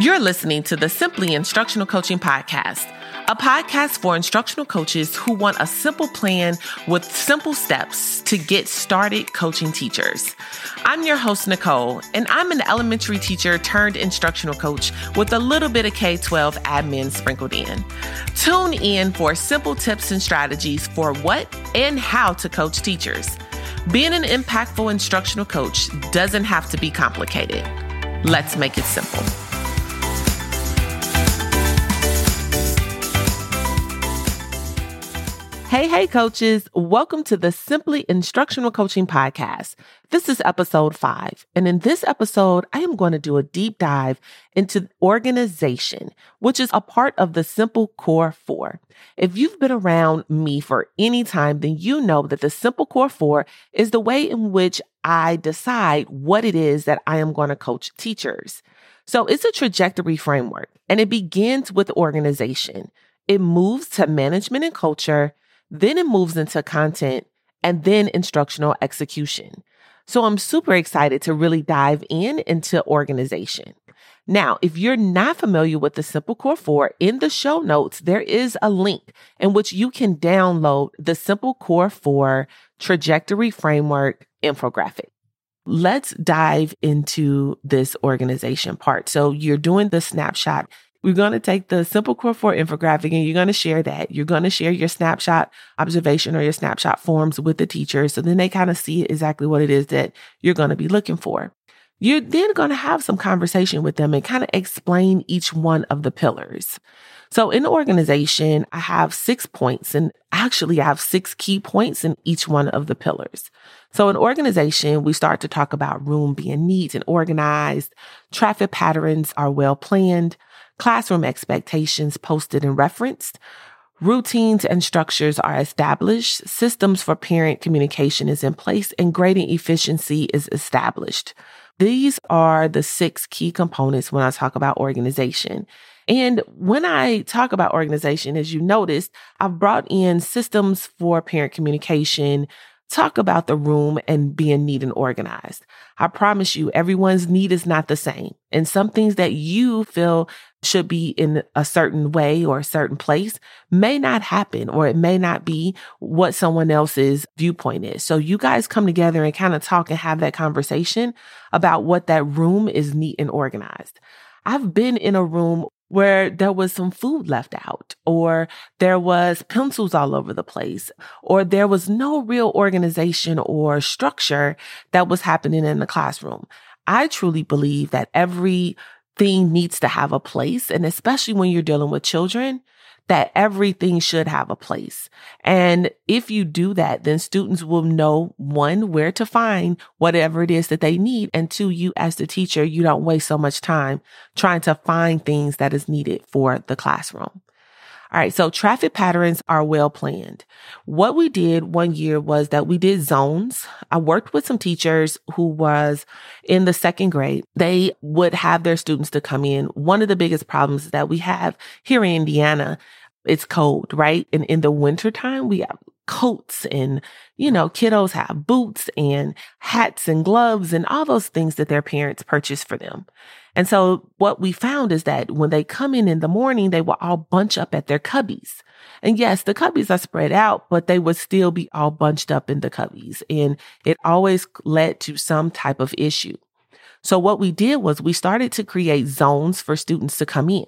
You're listening to the Simply Instructional Coaching Podcast, a podcast for instructional coaches who want a simple plan with simple steps to get started coaching teachers. I'm your host, Nicole, and I'm an elementary teacher turned instructional coach with a little bit of K 12 admin sprinkled in. Tune in for simple tips and strategies for what and how to coach teachers. Being an impactful instructional coach doesn't have to be complicated. Let's make it simple. Hey, hey, coaches. Welcome to the Simply Instructional Coaching Podcast. This is episode five. And in this episode, I am going to do a deep dive into organization, which is a part of the Simple Core Four. If you've been around me for any time, then you know that the Simple Core Four is the way in which I decide what it is that I am going to coach teachers. So it's a trajectory framework and it begins with organization. It moves to management and culture then it moves into content and then instructional execution. So I'm super excited to really dive in into organization. Now, if you're not familiar with the Simple Core 4, in the show notes, there is a link in which you can download the Simple Core 4 trajectory framework infographic. Let's dive into this organization part. So you're doing the snapshot we're going to take the Simple Core 4 infographic and you're going to share that. You're going to share your snapshot observation or your snapshot forms with the teachers. So then they kind of see exactly what it is that you're going to be looking for. You're then going to have some conversation with them and kind of explain each one of the pillars. So in the organization, I have six points and actually I have six key points in each one of the pillars. So in organization, we start to talk about room being neat and organized. Traffic patterns are well planned classroom expectations posted and referenced. Routines and structures are established. Systems for parent communication is in place and grading efficiency is established. These are the six key components when I talk about organization. And when I talk about organization, as you noticed, I've brought in systems for parent communication, talk about the room and being neat and organized. I promise you, everyone's need is not the same. And some things that you feel should be in a certain way or a certain place may not happen, or it may not be what someone else's viewpoint is. So you guys come together and kind of talk and have that conversation about what that room is neat and organized. I've been in a room where there was some food left out or there was pencils all over the place or there was no real organization or structure that was happening in the classroom. I truly believe that every thing needs to have a place. And especially when you're dealing with children, that everything should have a place. And if you do that, then students will know one, where to find whatever it is that they need. And two, you as the teacher, you don't waste so much time trying to find things that is needed for the classroom. All right. So traffic patterns are well planned. What we did one year was that we did zones. I worked with some teachers who was in the second grade. They would have their students to come in. One of the biggest problems that we have here in Indiana it's cold, right? And in the wintertime, we have coats and, you mm-hmm. know, kiddos have boots and hats and gloves and all those things that their parents purchase for them. And so what we found is that when they come in in the morning, they will all bunch up at their cubbies. And yes, the cubbies are spread out, but they would still be all bunched up in the cubbies. And it always led to some type of issue. So what we did was we started to create zones for students to come in.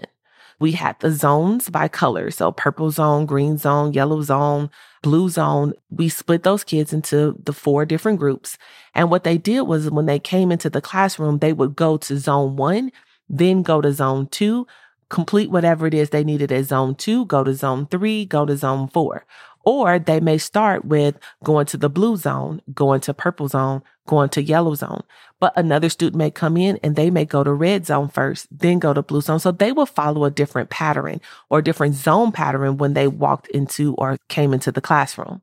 We had the zones by color. So purple zone, green zone, yellow zone, blue zone. We split those kids into the four different groups. And what they did was when they came into the classroom, they would go to zone one, then go to zone two, complete whatever it is they needed at zone two, go to zone three, go to zone four. Or they may start with going to the blue zone, going to purple zone, going to yellow zone. But another student may come in and they may go to red zone first, then go to blue zone. So they will follow a different pattern or different zone pattern when they walked into or came into the classroom.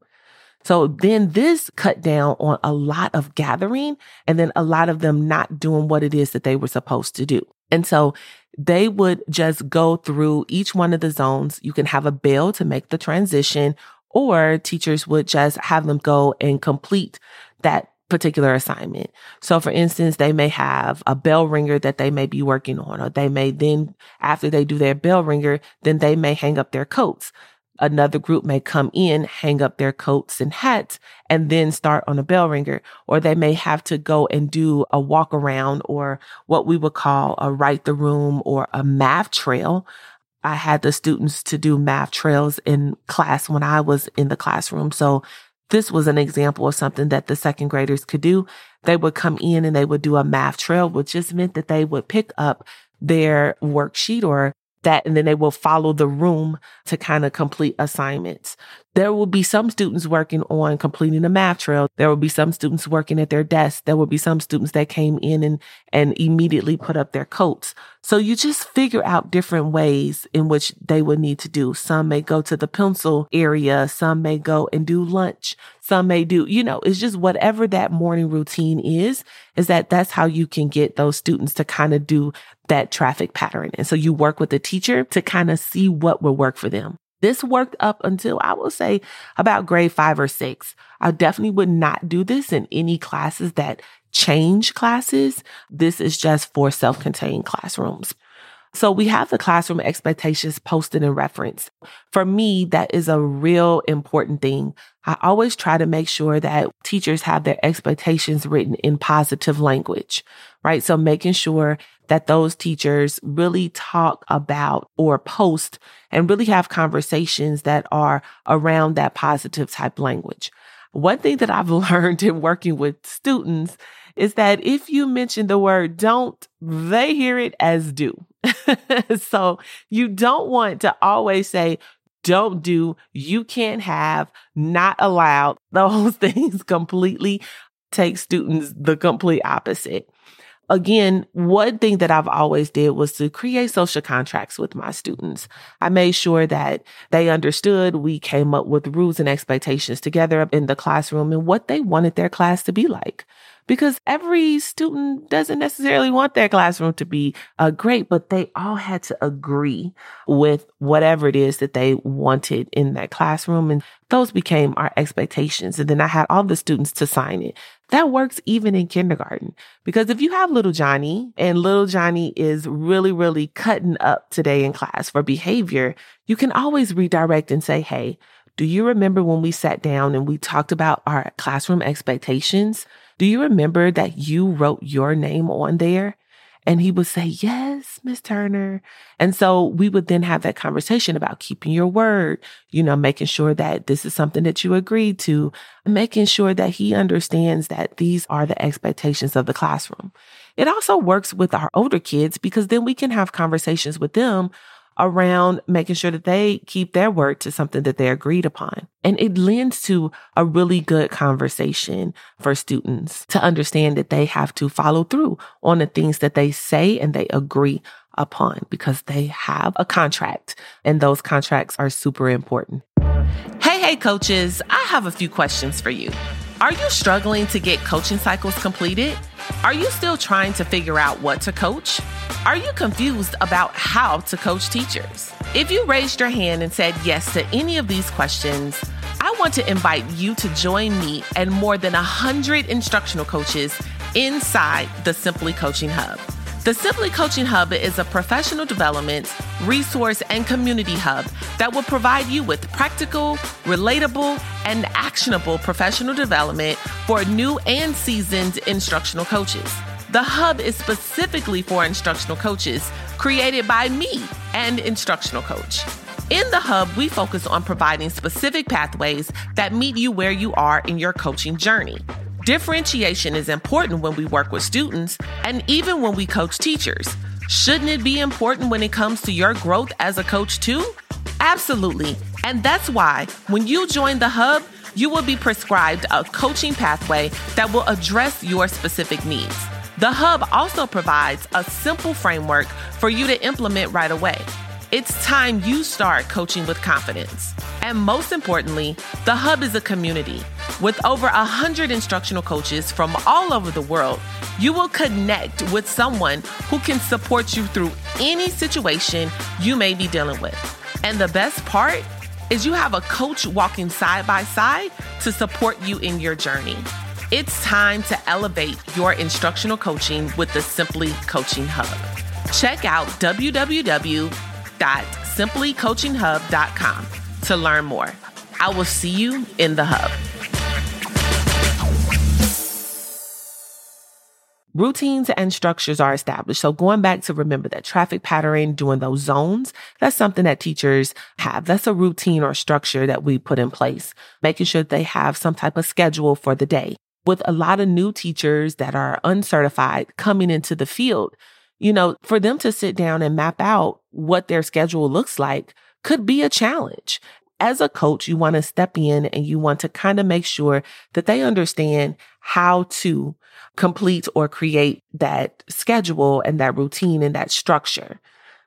So then this cut down on a lot of gathering and then a lot of them not doing what it is that they were supposed to do. And so they would just go through each one of the zones. You can have a bell to make the transition or teachers would just have them go and complete that particular assignment. So for instance, they may have a bell ringer that they may be working on, or they may then, after they do their bell ringer, then they may hang up their coats. Another group may come in, hang up their coats and hats, and then start on a bell ringer. Or they may have to go and do a walk around or what we would call a write the room or a math trail. I had the students to do math trails in class when I was in the classroom. So this was an example of something that the second graders could do. They would come in and they would do a math trail, which just meant that they would pick up their worksheet or that and then they will follow the room to kind of complete assignments. There will be some students working on completing a math trail. There will be some students working at their desk. There will be some students that came in and, and immediately put up their coats. So you just figure out different ways in which they would need to do. Some may go to the pencil area. Some may go and do lunch. Some may do, you know, it's just whatever that morning routine is, is that that's how you can get those students to kind of do that traffic pattern. And so you work with the teacher to kind of see what will work for them. This worked up until I will say about grade five or six. I definitely would not do this in any classes that change classes. This is just for self-contained classrooms. So we have the classroom expectations posted in reference. For me, that is a real important thing. I always try to make sure that teachers have their expectations written in positive language, right? So making sure that those teachers really talk about or post and really have conversations that are around that positive type language. One thing that I've learned in working with students is that if you mention the word don't, they hear it as do. so you don't want to always say, don't do, you can't have, not allowed. Those things completely take students the complete opposite. Again, one thing that I've always did was to create social contracts with my students. I made sure that they understood we came up with rules and expectations together in the classroom and what they wanted their class to be like because every student doesn't necessarily want their classroom to be uh, great, but they all had to agree with whatever it is that they wanted in that classroom. And those became our expectations. And then I had all the students to sign it. That works even in kindergarten because if you have little Johnny and little Johnny is really, really cutting up today in class for behavior, you can always redirect and say, Hey, do you remember when we sat down and we talked about our classroom expectations? Do you remember that you wrote your name on there? And he would say, Yes, Miss Turner. And so we would then have that conversation about keeping your word, you know, making sure that this is something that you agreed to, making sure that he understands that these are the expectations of the classroom. It also works with our older kids because then we can have conversations with them around making sure that they keep their word to something that they agreed upon. And it lends to a really good conversation for students to understand that they have to follow through on the things that they say and they agree upon because they have a contract and those contracts are super important. Hey, hey, coaches, I have a few questions for you. Are you struggling to get coaching cycles completed? Are you still trying to figure out what to coach? Are you confused about how to coach teachers? If you raised your hand and said yes to any of these questions, I want to invite you to join me and more than 100 instructional coaches inside the Simply Coaching Hub. The Simply Coaching Hub is a professional development, resource, and community hub that will provide you with practical, relatable, and actionable professional development for new and seasoned instructional coaches. The Hub is specifically for instructional coaches, created by me, an instructional coach. In the Hub, we focus on providing specific pathways that meet you where you are in your coaching journey. Differentiation is important when we work with students and even when we coach teachers. Shouldn't it be important when it comes to your growth as a coach, too? Absolutely. And that's why when you join the Hub, you will be prescribed a coaching pathway that will address your specific needs. The Hub also provides a simple framework for you to implement right away. It's time you start coaching with confidence. And most importantly, the Hub is a community. With over 100 instructional coaches from all over the world, you will connect with someone who can support you through any situation you may be dealing with. And the best part is you have a coach walking side by side to support you in your journey. It's time to elevate your instructional coaching with the Simply Coaching Hub. Check out www.simplycoachinghub.com to learn more. I will see you in the hub. Routines and structures are established. So going back to remember that traffic pattern, doing those zones, that's something that teachers have. That's a routine or structure that we put in place, making sure they have some type of schedule for the day. With a lot of new teachers that are uncertified coming into the field, you know, for them to sit down and map out what their schedule looks like could be a challenge as a coach, you want to step in and you want to kind of make sure that they understand how to complete or create that schedule and that routine and that structure.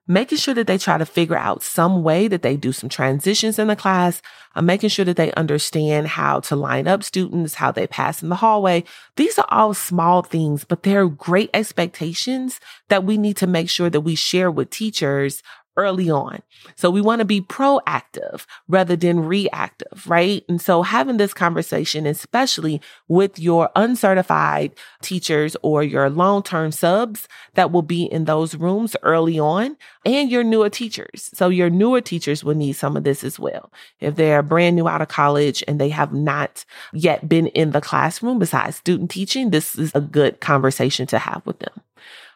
Making sure that they try to figure out some way that they do some transitions in the class, uh, making sure that they understand how to line up students, how they pass in the hallway. These are all small things, but they're great expectations that we need to make sure that we share with teachers early on. So we want to be proactive rather than reactive, right? And so having this conversation, especially with your uncertified teachers or your long-term subs that will be in those rooms early on and your newer teachers. So your newer teachers will need some of this as well. If they're brand new out of college and they have not yet been in the classroom besides student teaching, this is a good conversation to have with them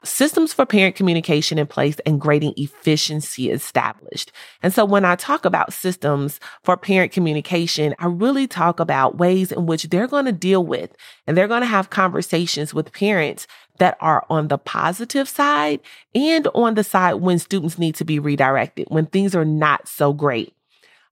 systems for parent communication in place and grading efficiency established. And so when I talk about systems for parent communication, I really talk about ways in which they're going to deal with and they're going to have conversations with parents that are on the positive side and on the side when students need to be redirected, when things are not so great.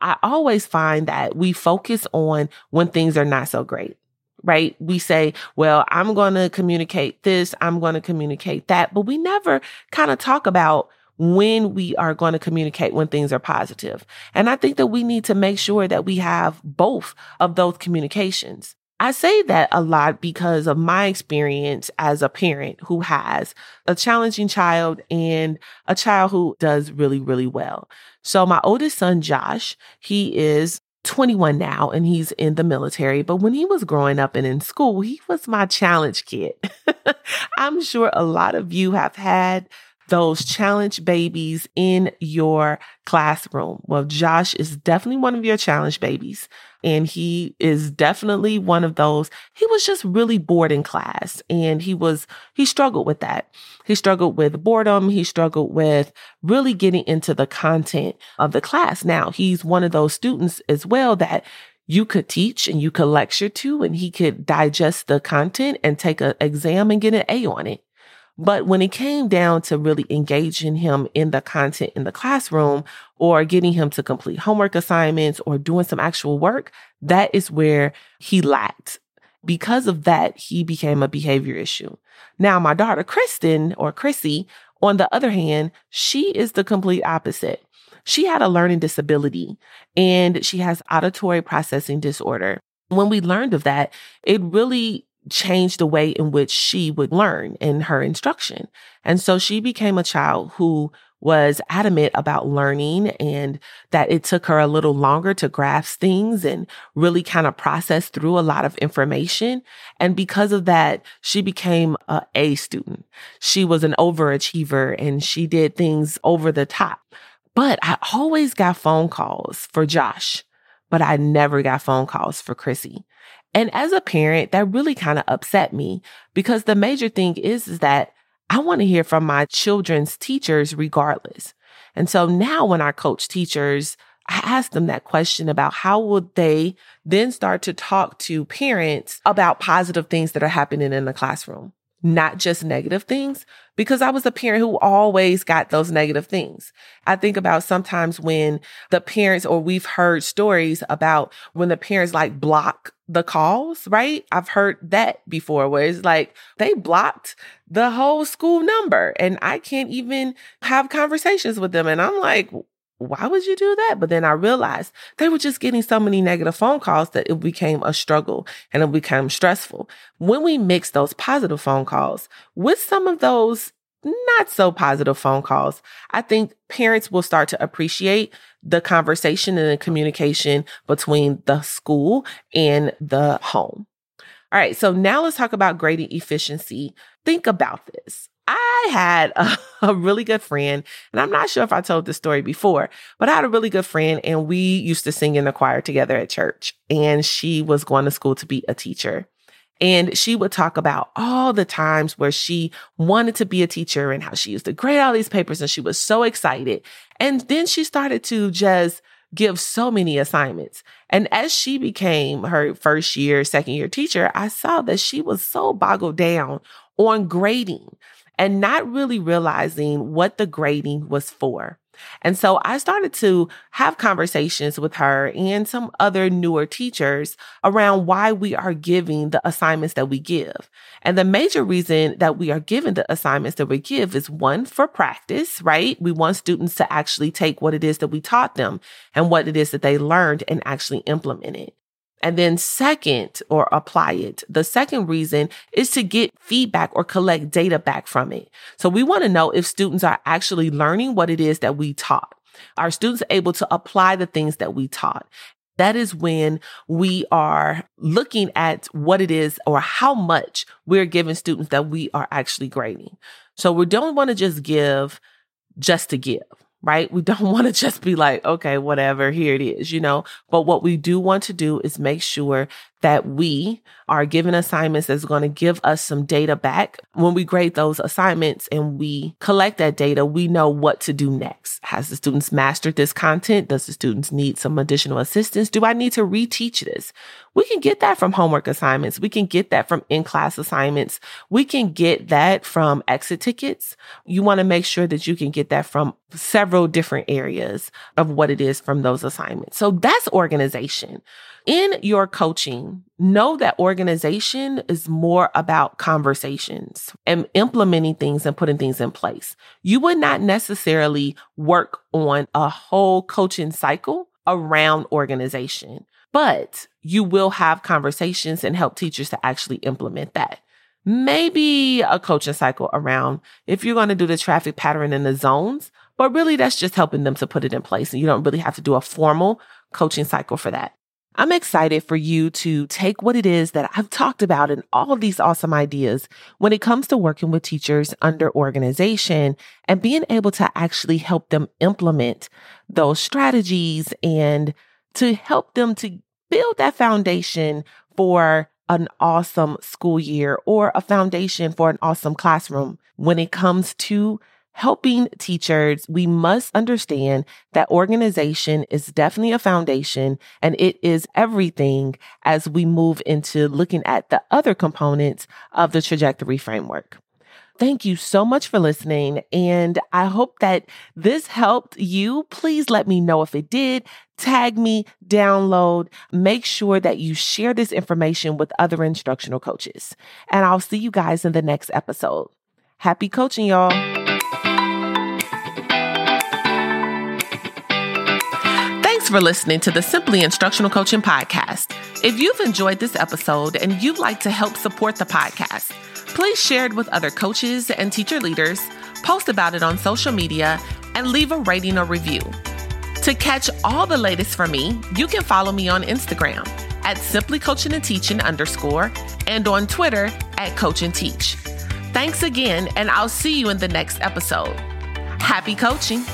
I always find that we focus on when things are not so great right? We say, well, I'm going to communicate this, I'm going to communicate that, but we never kind of talk about when we are going to communicate when things are positive. And I think that we need to make sure that we have both of those communications. I say that a lot because of my experience as a parent who has a challenging child and a child who does really, really well. So my oldest son, Josh, he is 21 now and he's in the military. But when he was growing up and in school, he was my challenge kid. I'm sure a lot of you have had those challenge babies in your classroom. Well, Josh is definitely one of your challenge babies. And he is definitely one of those. He was just really bored in class and he was, he struggled with that. He struggled with boredom. He struggled with really getting into the content of the class. Now, he's one of those students as well that you could teach and you could lecture to, and he could digest the content and take an exam and get an A on it. But when it came down to really engaging him in the content in the classroom or getting him to complete homework assignments or doing some actual work, that is where he lacked. Because of that, he became a behavior issue. Now, my daughter, Kristen or Chrissy, on the other hand, she is the complete opposite. She had a learning disability and she has auditory processing disorder. When we learned of that, it really changed the way in which she would learn in her instruction. And so she became a child who was adamant about learning and that it took her a little longer to grasp things and really kind of process through a lot of information. And because of that, she became a A student. She was an overachiever and she did things over the top. But I always got phone calls for Josh, but I never got phone calls for Chrissy. And as a parent, that really kind of upset me because the major thing is, is that I want to hear from my children's teachers regardless. And so now when I coach teachers, I ask them that question about how would they then start to talk to parents about positive things that are happening in the classroom not just negative things, because I was a parent who always got those negative things. I think about sometimes when the parents, or we've heard stories about when the parents like block the calls, right? I've heard that before where it's like they blocked the whole school number and I can't even have conversations with them. And I'm like, why would you do that? But then I realized they were just getting so many negative phone calls that it became a struggle and it became stressful. When we mix those positive phone calls with some of those not so positive phone calls, I think parents will start to appreciate the conversation and the communication between the school and the home. All right, so now let's talk about grading efficiency. Think about this. I had a, a, really good friend, and I'm not sure if I told this story before, but I had a really good friend, and we used to sing in the choir together at church. And she was going to school to be a teacher. And she would talk about all the times where she wanted to be a teacher and how she used to grade all these papers, and she was so excited. And then she started to just give so many assignments. And as she became her first year, second year teacher, I saw that she was so boggled down on grading and not really realizing what the grading was for. And so I started to have conversations with her and some other newer teachers around why we are giving the assignments that we give. And the major reason that we are giving the assignments that we give is one for practice, right? We want students to actually take what it is that we taught them and what it is that they learned and actually implement it. And then second, or apply it. The second reason is to get feedback or collect data back from it. So we want to know if students are actually learning what it is that we taught. Are students able to apply the things that we taught? That is when we are looking at what it is or how much we're giving students that we are actually grading. So we don't want to just give just to give right? We don't want to just be like, okay, whatever, here it is, you know? But what we do want to do is make sure that we are given assignments that's going to give us some data back. When we grade those assignments and we collect that data, we know what to do next. Has the students mastered this content? Does the students need some additional assistance? Do I need to reteach this? We can get that from homework assignments. We can get that from in-class assignments. We can get that from exit tickets. You want to make sure that you can get that from several different areas of what it is from those assignments. So that's organization. In your coaching, know that organization is more about conversations and implementing things and putting things in place. You would not necessarily work on a whole coaching cycle around organization, but you will have conversations and help teachers to actually implement that. Maybe a coaching cycle around if you're going to do the traffic pattern and the zones, but really that's just helping them to put it in place. And you don't really have to do a formal coaching cycle for that. I'm excited for you to take what it is that I've talked about and all of these awesome ideas when it comes to working with teachers under organization and being able to actually help them implement those strategies and to help them to build that foundation for an awesome school year or a foundation for an awesome classroom when it comes to helping teachers, we must understand that organization is definitely a foundation and it is everything as we move into looking at the other components of the trajectory framework. Thank you so much for listening. And I hope that this helped you. Please let me know if it did. Tag me, download, make sure that you share this information with other instructional coaches. And I'll see you guys in the next episode. Happy coaching, y'all. Thanks for listening to the Simply Instructional Coaching Podcast. If you've enjoyed this episode and you'd like to help support the podcast, please share it with other coaches and teacher leaders, post about it on social media, and leave a rating or review. To catch all the latest from me, you can follow me on Instagram at Simply Coaching and Teaching underscore and on Twitter at Coach and Teach. Thanks again, and I'll see you in the next episode. Happy coaching!